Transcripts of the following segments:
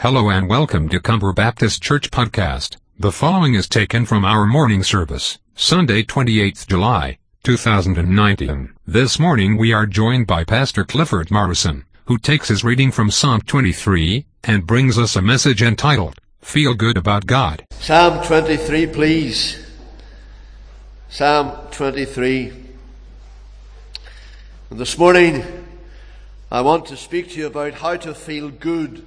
Hello and welcome to Cumber Baptist Church Podcast. The following is taken from our morning service, Sunday 28th July, 2019. This morning we are joined by Pastor Clifford Morrison, who takes his reading from Psalm 23 and brings us a message entitled, Feel Good About God. Psalm 23, please. Psalm 23. And this morning, I want to speak to you about how to feel good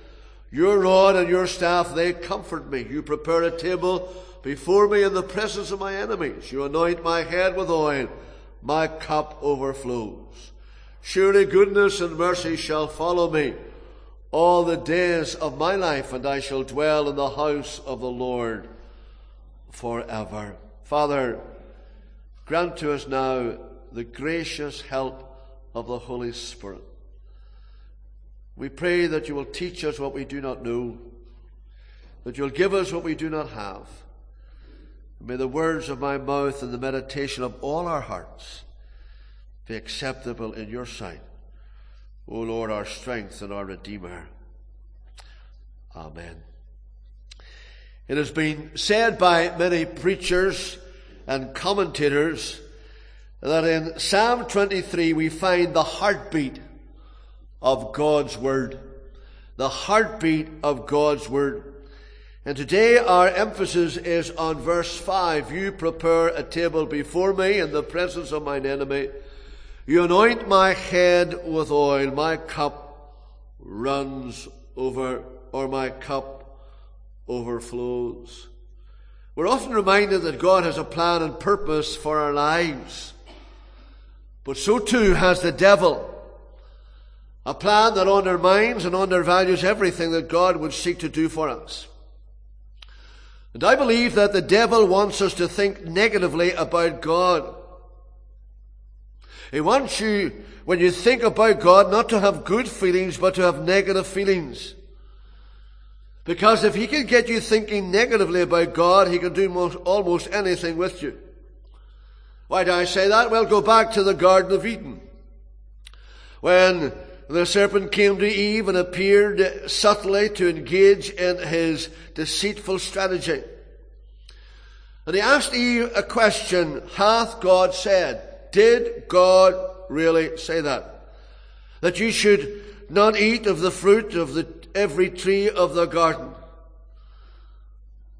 Your rod and your staff, they comfort me. You prepare a table before me in the presence of my enemies. You anoint my head with oil. My cup overflows. Surely goodness and mercy shall follow me all the days of my life, and I shall dwell in the house of the Lord forever. Father, grant to us now the gracious help of the Holy Spirit. We pray that you will teach us what we do not know, that you'll give us what we do not have. May the words of my mouth and the meditation of all our hearts be acceptable in your sight. O Lord, our strength and our Redeemer. Amen. It has been said by many preachers and commentators that in Psalm 23 we find the heartbeat of God's Word. The heartbeat of God's Word. And today our emphasis is on verse 5. You prepare a table before me in the presence of mine enemy. You anoint my head with oil. My cup runs over, or my cup overflows. We're often reminded that God has a plan and purpose for our lives. But so too has the devil. A plan that undermines and undervalues everything that God would seek to do for us. And I believe that the devil wants us to think negatively about God. He wants you, when you think about God, not to have good feelings, but to have negative feelings. Because if he can get you thinking negatively about God, he can do most, almost anything with you. Why do I say that? Well, go back to the Garden of Eden. When the serpent came to Eve and appeared subtly to engage in his deceitful strategy. And he asked Eve a question, hath God said? Did God really say that? That you should not eat of the fruit of the, every tree of the garden.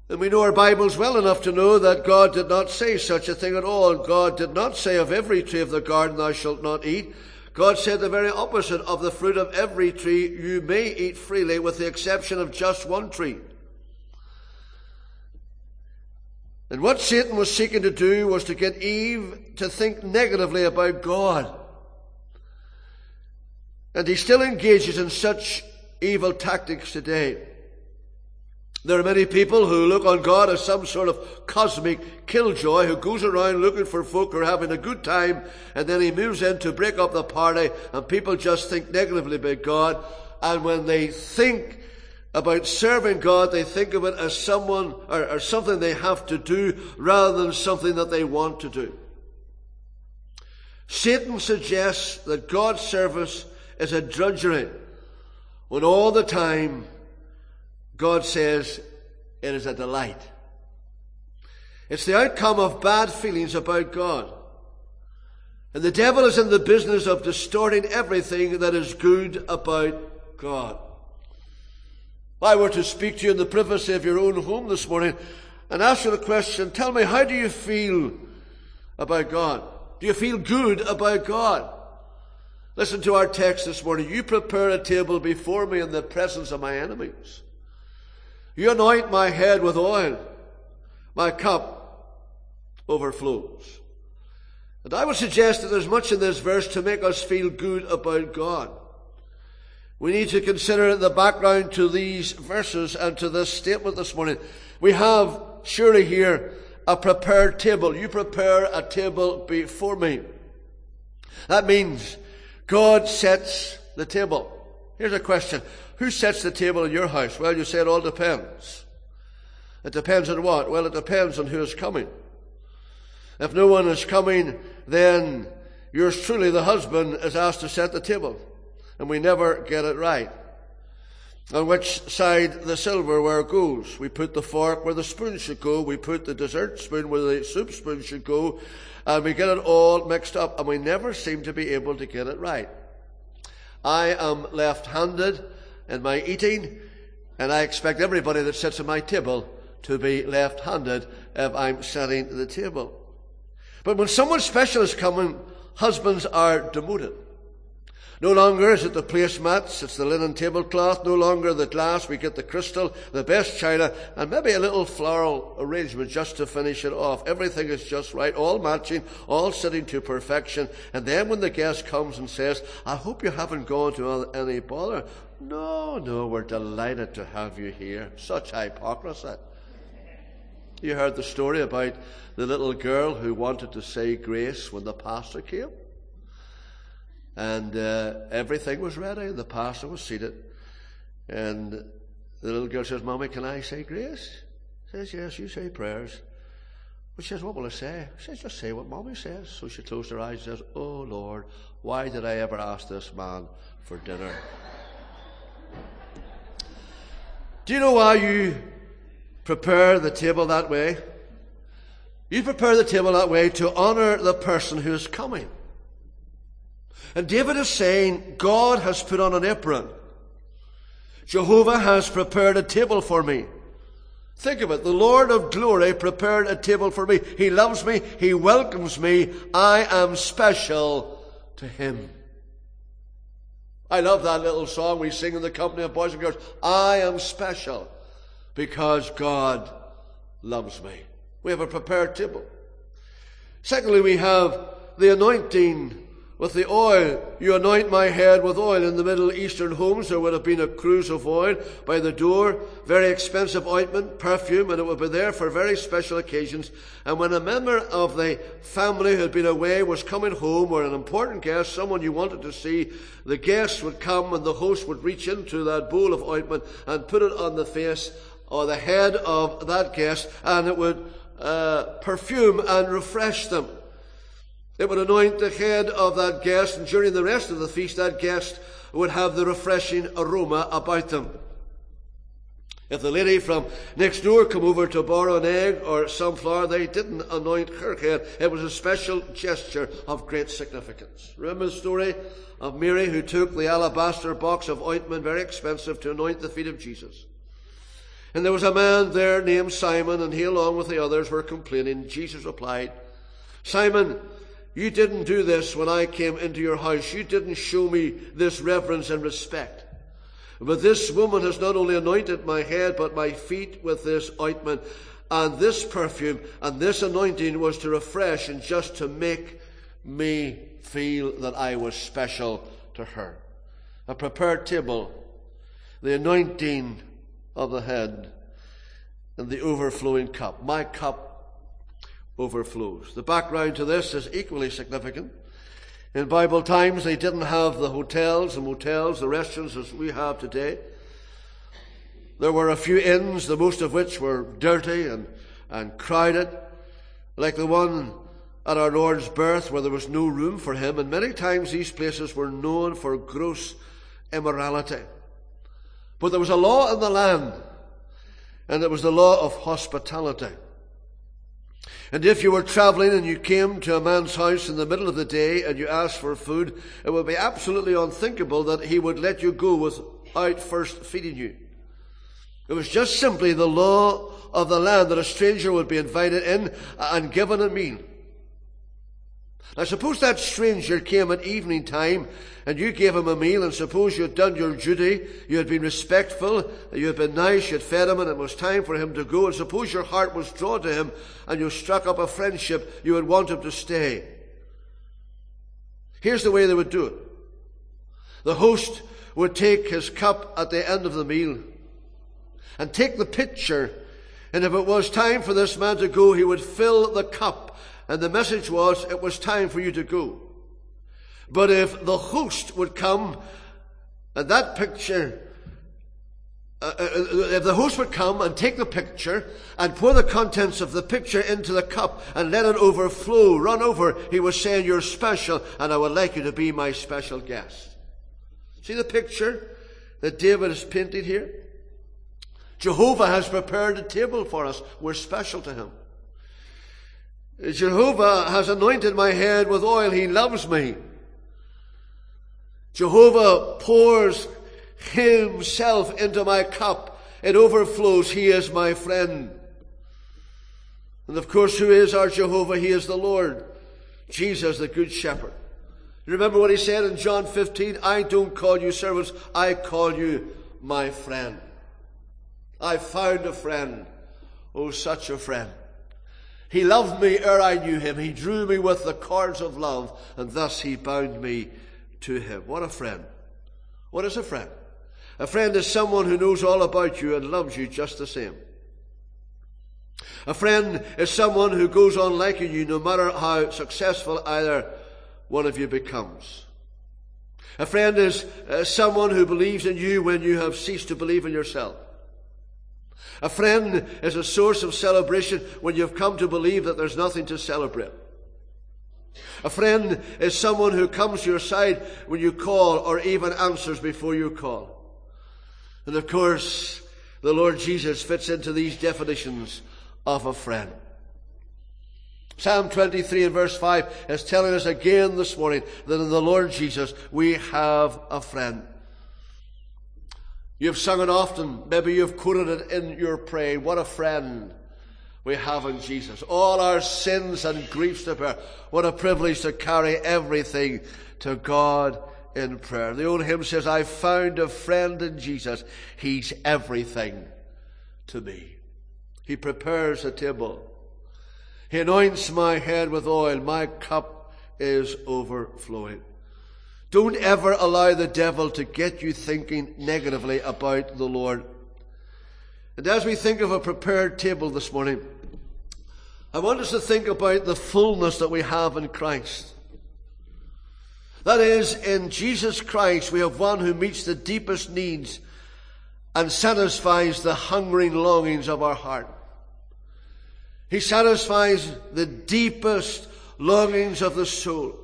And we know our Bibles well enough to know that God did not say such a thing at all. God did not say of every tree of the garden thou shalt not eat. God said the very opposite of the fruit of every tree you may eat freely with the exception of just one tree. And what Satan was seeking to do was to get Eve to think negatively about God. And he still engages in such evil tactics today. There are many people who look on God as some sort of cosmic killjoy who goes around looking for folk who are having a good time and then he moves in to break up the party and people just think negatively about God. And when they think about serving God, they think of it as someone or, or something they have to do rather than something that they want to do. Satan suggests that God's service is a drudgery when all the time God says it is a delight. It's the outcome of bad feelings about God. And the devil is in the business of distorting everything that is good about God. If I were to speak to you in the privacy of your own home this morning and ask you the question, tell me, how do you feel about God? Do you feel good about God? Listen to our text this morning. You prepare a table before me in the presence of my enemies. You anoint my head with oil. My cup overflows. And I would suggest that there's much in this verse to make us feel good about God. We need to consider the background to these verses and to this statement this morning. We have surely here a prepared table. You prepare a table before me. That means God sets the table. Here's a question. Who sets the table in your house? Well, you say it all depends. It depends on what? Well, it depends on who is coming. If no one is coming, then yours truly, the husband, is asked to set the table. And we never get it right. On which side the silverware goes. We put the fork where the spoon should go. We put the dessert spoon where the soup spoon should go. And we get it all mixed up. And we never seem to be able to get it right. I am left-handed in my eating. And I expect everybody that sits at my table to be left-handed if I'm setting the table. But when someone special is coming, husbands are demoted. No longer is it the placemats, it's the linen tablecloth, no longer the glass, we get the crystal, the best china, and maybe a little floral arrangement just to finish it off. Everything is just right, all matching, all sitting to perfection. And then when the guest comes and says, I hope you haven't gone to any bother. No, no, we're delighted to have you here. Such hypocrisy. You heard the story about the little girl who wanted to say grace when the pastor came. And uh, everything was ready. The pastor was seated. And the little girl says, Mommy, can I say grace? Says, Yes, you say prayers. But she says, What will I say? She says, Just say what Mommy says. So she closed her eyes and says, Oh Lord, why did I ever ask this man for dinner? Do you know why you prepare the table that way? You prepare the table that way to honor the person who is coming. And David is saying, God has put on an apron. Jehovah has prepared a table for me. Think of it. The Lord of glory prepared a table for me. He loves me. He welcomes me. I am special to Him. I love that little song we sing in the company of boys and girls. I am special because God loves me. We have a prepared table. Secondly, we have the anointing with the oil. You anoint my head with oil. In the Middle Eastern homes, there would have been a cruse of oil by the door, very expensive ointment, perfume, and it would be there for very special occasions. And when a member of the family who had been away was coming home, or an important guest, someone you wanted to see, the guest would come and the host would reach into that bowl of ointment and put it on the face or the head of that guest, and it would uh, perfume and refresh them. It would anoint the head of that guest, and during the rest of the feast, that guest would have the refreshing aroma about them. If the lady from next door come over to borrow an egg or some flour, they didn't anoint her head. It was a special gesture of great significance. Remember the story of Mary who took the alabaster box of ointment, very expensive, to anoint the feet of Jesus. And there was a man there named Simon, and he, along with the others, were complaining. Jesus replied, Simon, you didn't do this when I came into your house. You didn't show me this reverence and respect. But this woman has not only anointed my head, but my feet with this ointment. And this perfume and this anointing was to refresh and just to make me feel that I was special to her. A prepared table, the anointing of the head, and the overflowing cup. My cup overflows. The background to this is equally significant. In Bible times, they didn't have the hotels, the motels, the restaurants as we have today. There were a few inns, the most of which were dirty and, and crowded, like the one at our Lord's birth where there was no room for him. And many times these places were known for gross immorality. But there was a law in the land, and it was the law of hospitality. And if you were traveling and you came to a man's house in the middle of the day and you asked for food, it would be absolutely unthinkable that he would let you go without first feeding you. It was just simply the law of the land that a stranger would be invited in and given a meal. Now suppose that stranger came at evening time and you gave him a meal and suppose you had done your duty, you had been respectful, you had been nice, you had fed him and it was time for him to go and suppose your heart was drawn to him and you struck up a friendship, you would want him to stay. Here's the way they would do it. The host would take his cup at the end of the meal and take the pitcher. And if it was time for this man to go, he would fill the cup. And the message was, it was time for you to go. But if the host would come, and that picture, uh, uh, uh, if the host would come and take the picture and pour the contents of the picture into the cup and let it overflow, run over, he was saying, You're special, and I would like you to be my special guest. See the picture that David has painted here? Jehovah has prepared a table for us. We're special to him. Jehovah has anointed my head with oil. He loves me. Jehovah pours himself into my cup. It overflows. He is my friend. And of course, who is our Jehovah? He is the Lord. Jesus, the Good Shepherd. Remember what he said in John 15? I don't call you servants, I call you my friend. I found a friend. Oh, such a friend. He loved me ere I knew him. He drew me with the cords of love, and thus he bound me to him. What a friend. What is a friend? A friend is someone who knows all about you and loves you just the same. A friend is someone who goes on liking you no matter how successful either one of you becomes. A friend is uh, someone who believes in you when you have ceased to believe in yourself. A friend is a source of celebration when you've come to believe that there's nothing to celebrate. A friend is someone who comes to your side when you call or even answers before you call. And of course, the Lord Jesus fits into these definitions of a friend. Psalm 23 and verse 5 is telling us again this morning that in the Lord Jesus we have a friend. You've sung it often. Maybe you've quoted it in your praying. What a friend we have in Jesus. All our sins and griefs to bear. What a privilege to carry everything to God in prayer. The old hymn says, I found a friend in Jesus. He's everything to me. He prepares a table. He anoints my head with oil. My cup is overflowing. Don't ever allow the devil to get you thinking negatively about the Lord. And as we think of a prepared table this morning, I want us to think about the fullness that we have in Christ. That is, in Jesus Christ, we have one who meets the deepest needs and satisfies the hungering longings of our heart. He satisfies the deepest longings of the soul.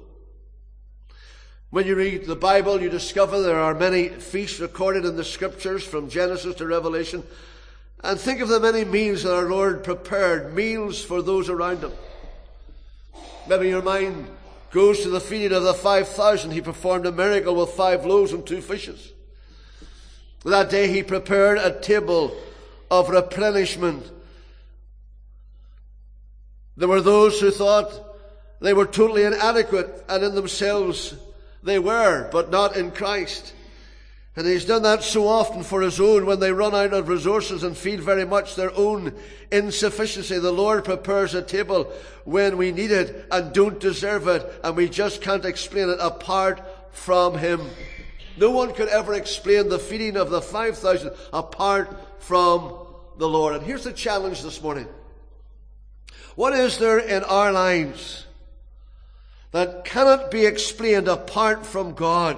When you read the Bible, you discover there are many feasts recorded in the scriptures from Genesis to Revelation. And think of the many meals that our Lord prepared, meals for those around him. Maybe your mind goes to the feeding of the 5,000. He performed a miracle with five loaves and two fishes. That day he prepared a table of replenishment. There were those who thought they were totally inadequate and in themselves they were, but not in Christ. And he's done that so often for his own when they run out of resources and feel very much their own insufficiency. The Lord prepares a table when we need it and don't deserve it and we just can't explain it apart from him. No one could ever explain the feeding of the 5,000 apart from the Lord. And here's the challenge this morning. What is there in our lives that cannot be explained apart from God?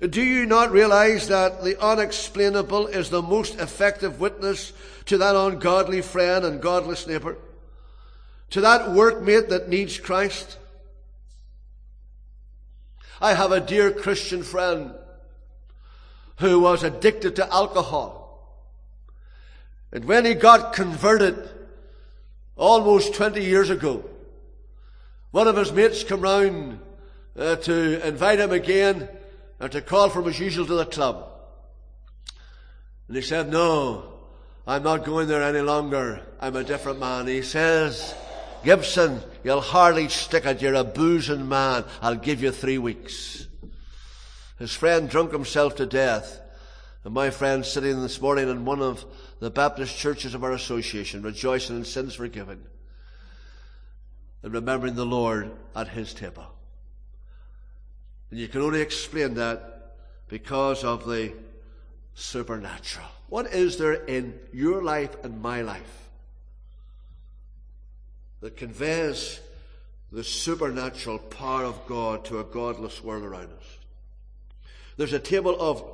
Do you not realize that the unexplainable is the most effective witness to that ungodly friend and godless neighbor? To that workmate that needs Christ? I have a dear Christian friend who was addicted to alcohol. And when he got converted almost 20 years ago, one of his mates come round uh, to invite him again and to call from as usual to the club. And he said, no, I'm not going there any longer. I'm a different man. He says, Gibson, you'll hardly stick it. You're a boozing man. I'll give you three weeks. His friend drunk himself to death. And my friend sitting this morning in one of the Baptist churches of our association, rejoicing in sins forgiven and remembering the Lord at his table. And you can only explain that because of the supernatural. What is there in your life and my life that conveys the supernatural power of God to a godless world around us? There's a table of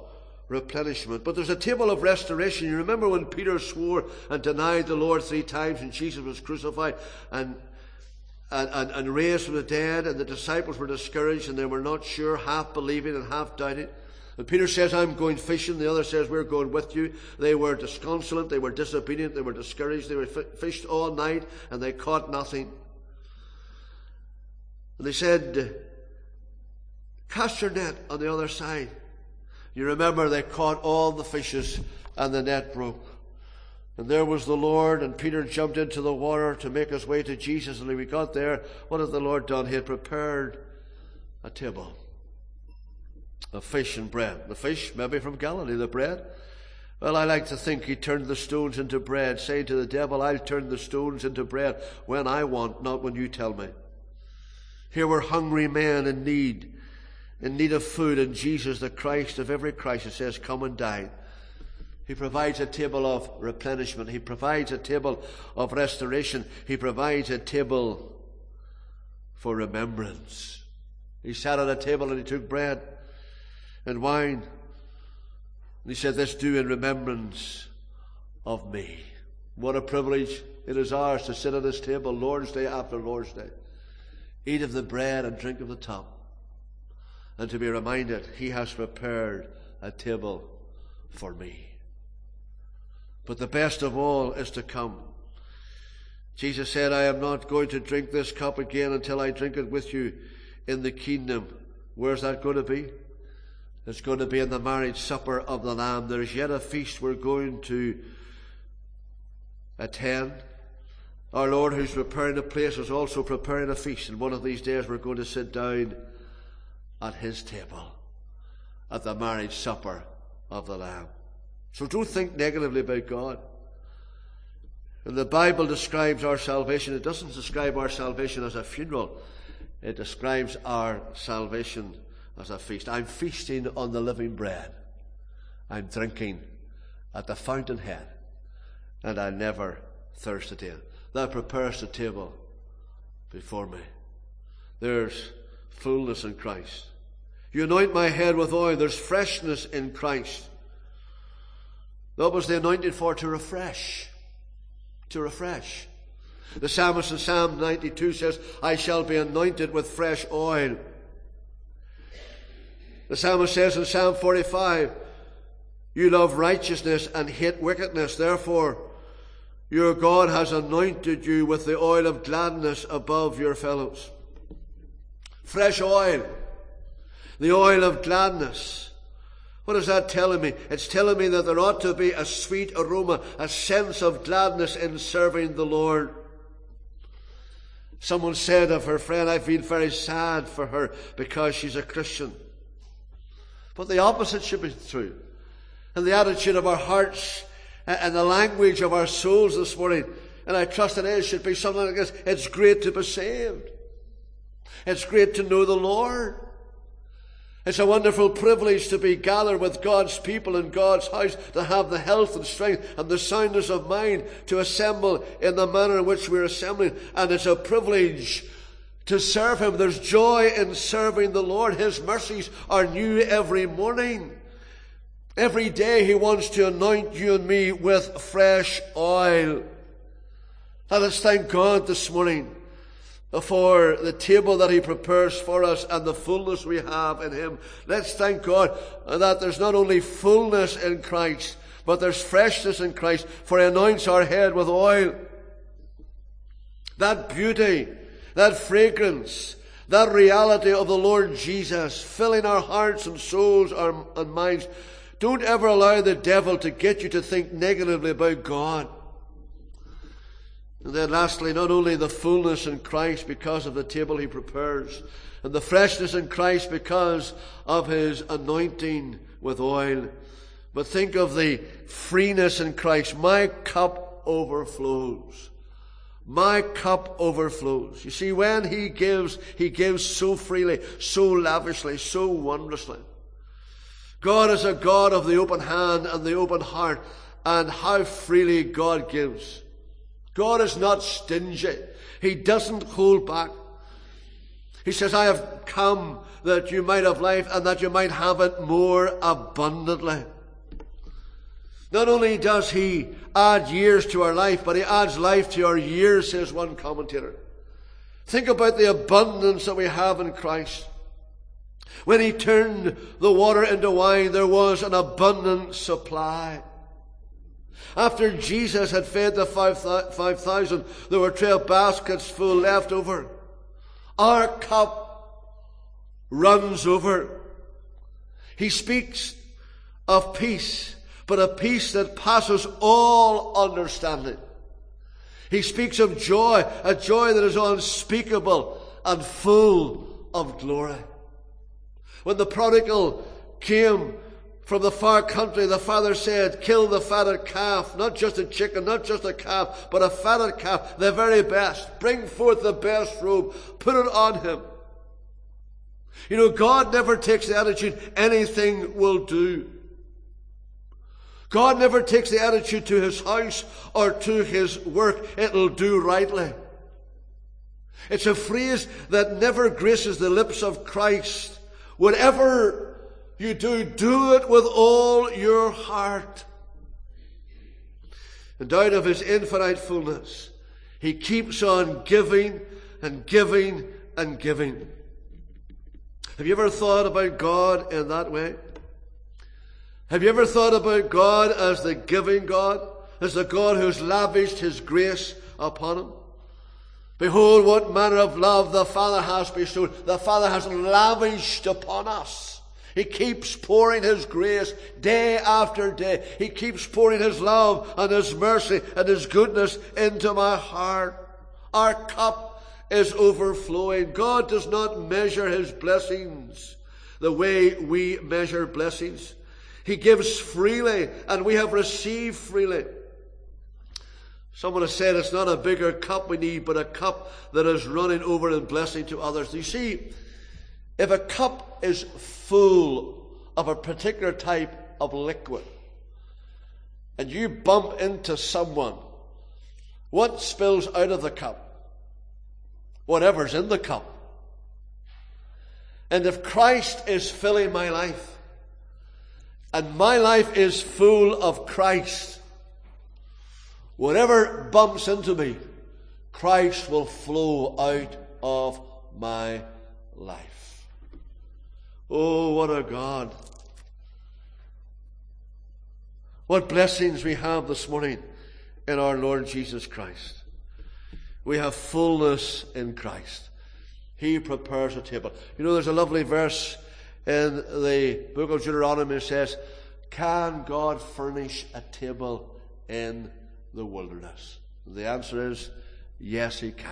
replenishment, but there's a table of restoration. You remember when Peter swore and denied the Lord three times and Jesus was crucified and and, and, and raised from the dead, and the disciples were discouraged and they were not sure, half believing and half doubting. And Peter says, I'm going fishing. The other says, We're going with you. They were disconsolate. They were disobedient. They were discouraged. They were fished all night and they caught nothing. And they said, Cast your net on the other side. You remember they caught all the fishes and the net broke. And there was the Lord, and Peter jumped into the water to make his way to Jesus. And when we got there, what had the Lord done? He had prepared a table of fish and bread. The fish, maybe from Galilee, the bread. Well, I like to think he turned the stones into bread, saying to the devil, I'll turn the stones into bread when I want, not when you tell me. Here were hungry men in need, in need of food, and Jesus, the Christ of every crisis, says, Come and dine. He provides a table of replenishment. He provides a table of restoration. He provides a table for remembrance. He sat at a table and he took bread and wine. And he said, This do in remembrance of me. What a privilege it is ours to sit at this table Lord's Day after Lord's Day, eat of the bread and drink of the cup, and to be reminded He has prepared a table for me. But the best of all is to come. Jesus said, I am not going to drink this cup again until I drink it with you in the kingdom. Where's that going to be? It's going to be in the marriage supper of the Lamb. There's yet a feast we're going to attend. Our Lord, who's preparing a place, is also preparing a feast. And one of these days we're going to sit down at His table at the marriage supper of the Lamb. So don't think negatively about God. When the Bible describes our salvation, it doesn't describe our salvation as a funeral. It describes our salvation as a feast. I'm feasting on the living bread. I'm drinking at the fountainhead, and I never thirst again. Thou preparest a table before me. There's fullness in Christ. You anoint my head with oil. There's freshness in Christ. That was the anointed for to refresh. To refresh. The psalmist in Psalm 92 says, I shall be anointed with fresh oil. The psalmist says in Psalm 45, You love righteousness and hate wickedness. Therefore, your God has anointed you with the oil of gladness above your fellows. Fresh oil. The oil of gladness. What is that telling me? It's telling me that there ought to be a sweet aroma, a sense of gladness in serving the Lord. Someone said of her friend, I feel very sad for her because she's a Christian. But the opposite should be true. And the attitude of our hearts and the language of our souls this morning, and I trust it is, should be something like this. It's great to be saved. It's great to know the Lord. It's a wonderful privilege to be gathered with God's people in God's house, to have the health and strength and the soundness of mind to assemble in the manner in which we're assembling. And it's a privilege to serve Him. There's joy in serving the Lord. His mercies are new every morning. Every day He wants to anoint you and me with fresh oil. Let us thank God this morning for the table that He prepares for us and the fullness we have in Him. Let's thank God that there's not only fullness in Christ, but there's freshness in Christ, for He anoints our head with oil. That beauty, that fragrance, that reality of the Lord Jesus filling our hearts and souls and minds. Don't ever allow the devil to get you to think negatively about God. And then lastly, not only the fullness in Christ because of the table he prepares, and the freshness in Christ because of his anointing with oil, but think of the freeness in Christ. My cup overflows. My cup overflows. You see, when He gives, He gives so freely, so lavishly, so wondrously. God is a God of the open hand and the open heart, and how freely God gives. God is not stingy. He doesn't hold back. He says, I have come that you might have life and that you might have it more abundantly. Not only does he add years to our life, but he adds life to our years, says one commentator. Think about the abundance that we have in Christ. When he turned the water into wine, there was an abundant supply. After Jesus had fed the 5,000, there were 12 baskets full left over. Our cup runs over. He speaks of peace but a peace that passes all understanding. He speaks of joy, a joy that is unspeakable and full of glory. When the prodigal came from the far country, the father said, kill the fatted calf, not just a chicken, not just a calf, but a fatted calf, the very best. Bring forth the best robe, put it on him. You know, God never takes the attitude, anything will do. God never takes the attitude to his house or to his work, it'll do rightly. It's a phrase that never graces the lips of Christ. Whatever you do, do it with all your heart. And out of his infinite fullness, he keeps on giving and giving and giving. Have you ever thought about God in that way? Have you ever thought about God as the giving God? As the God who's lavished His grace upon him? Behold, what manner of love the Father has bestowed. The Father has lavished upon us. He keeps pouring His grace day after day. He keeps pouring His love and His mercy and His goodness into my heart. Our cup is overflowing. God does not measure His blessings the way we measure blessings. He gives freely, and we have received freely. Someone has said it's not a bigger cup we need, but a cup that is running over in blessing to others. You see, if a cup is full of a particular type of liquid, and you bump into someone, what spills out of the cup? Whatever's in the cup. And if Christ is filling my life, and my life is full of Christ. Whatever bumps into me, Christ will flow out of my life. Oh, what a God. What blessings we have this morning in our Lord Jesus Christ. We have fullness in Christ. He prepares a table. You know, there's a lovely verse in the book of Deuteronomy says, Can God furnish a table in the wilderness? The answer is, Yes, He can.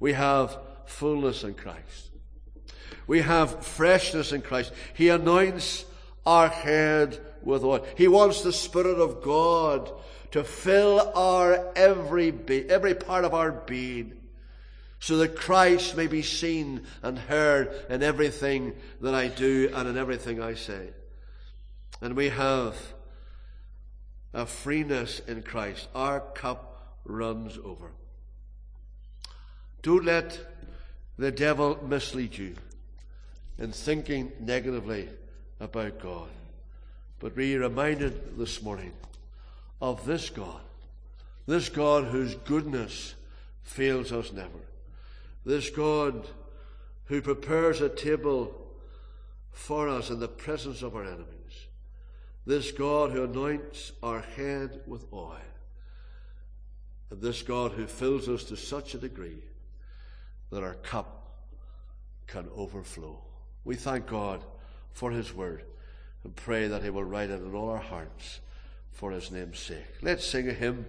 We have fullness in Christ. We have freshness in Christ. He anoints our head with oil. He wants the Spirit of God to fill our every be- every part of our being so that Christ may be seen and heard in everything that I do and in everything I say. And we have a freeness in Christ. Our cup runs over. Don't let the devil mislead you in thinking negatively about God. But be reminded this morning of this God, this God whose goodness fails us never. This God who prepares a table for us in the presence of our enemies. This God who anoints our head with oil. And this God who fills us to such a degree that our cup can overflow. We thank God for His word and pray that He will write it in all our hearts for His name's sake. Let's sing a hymn.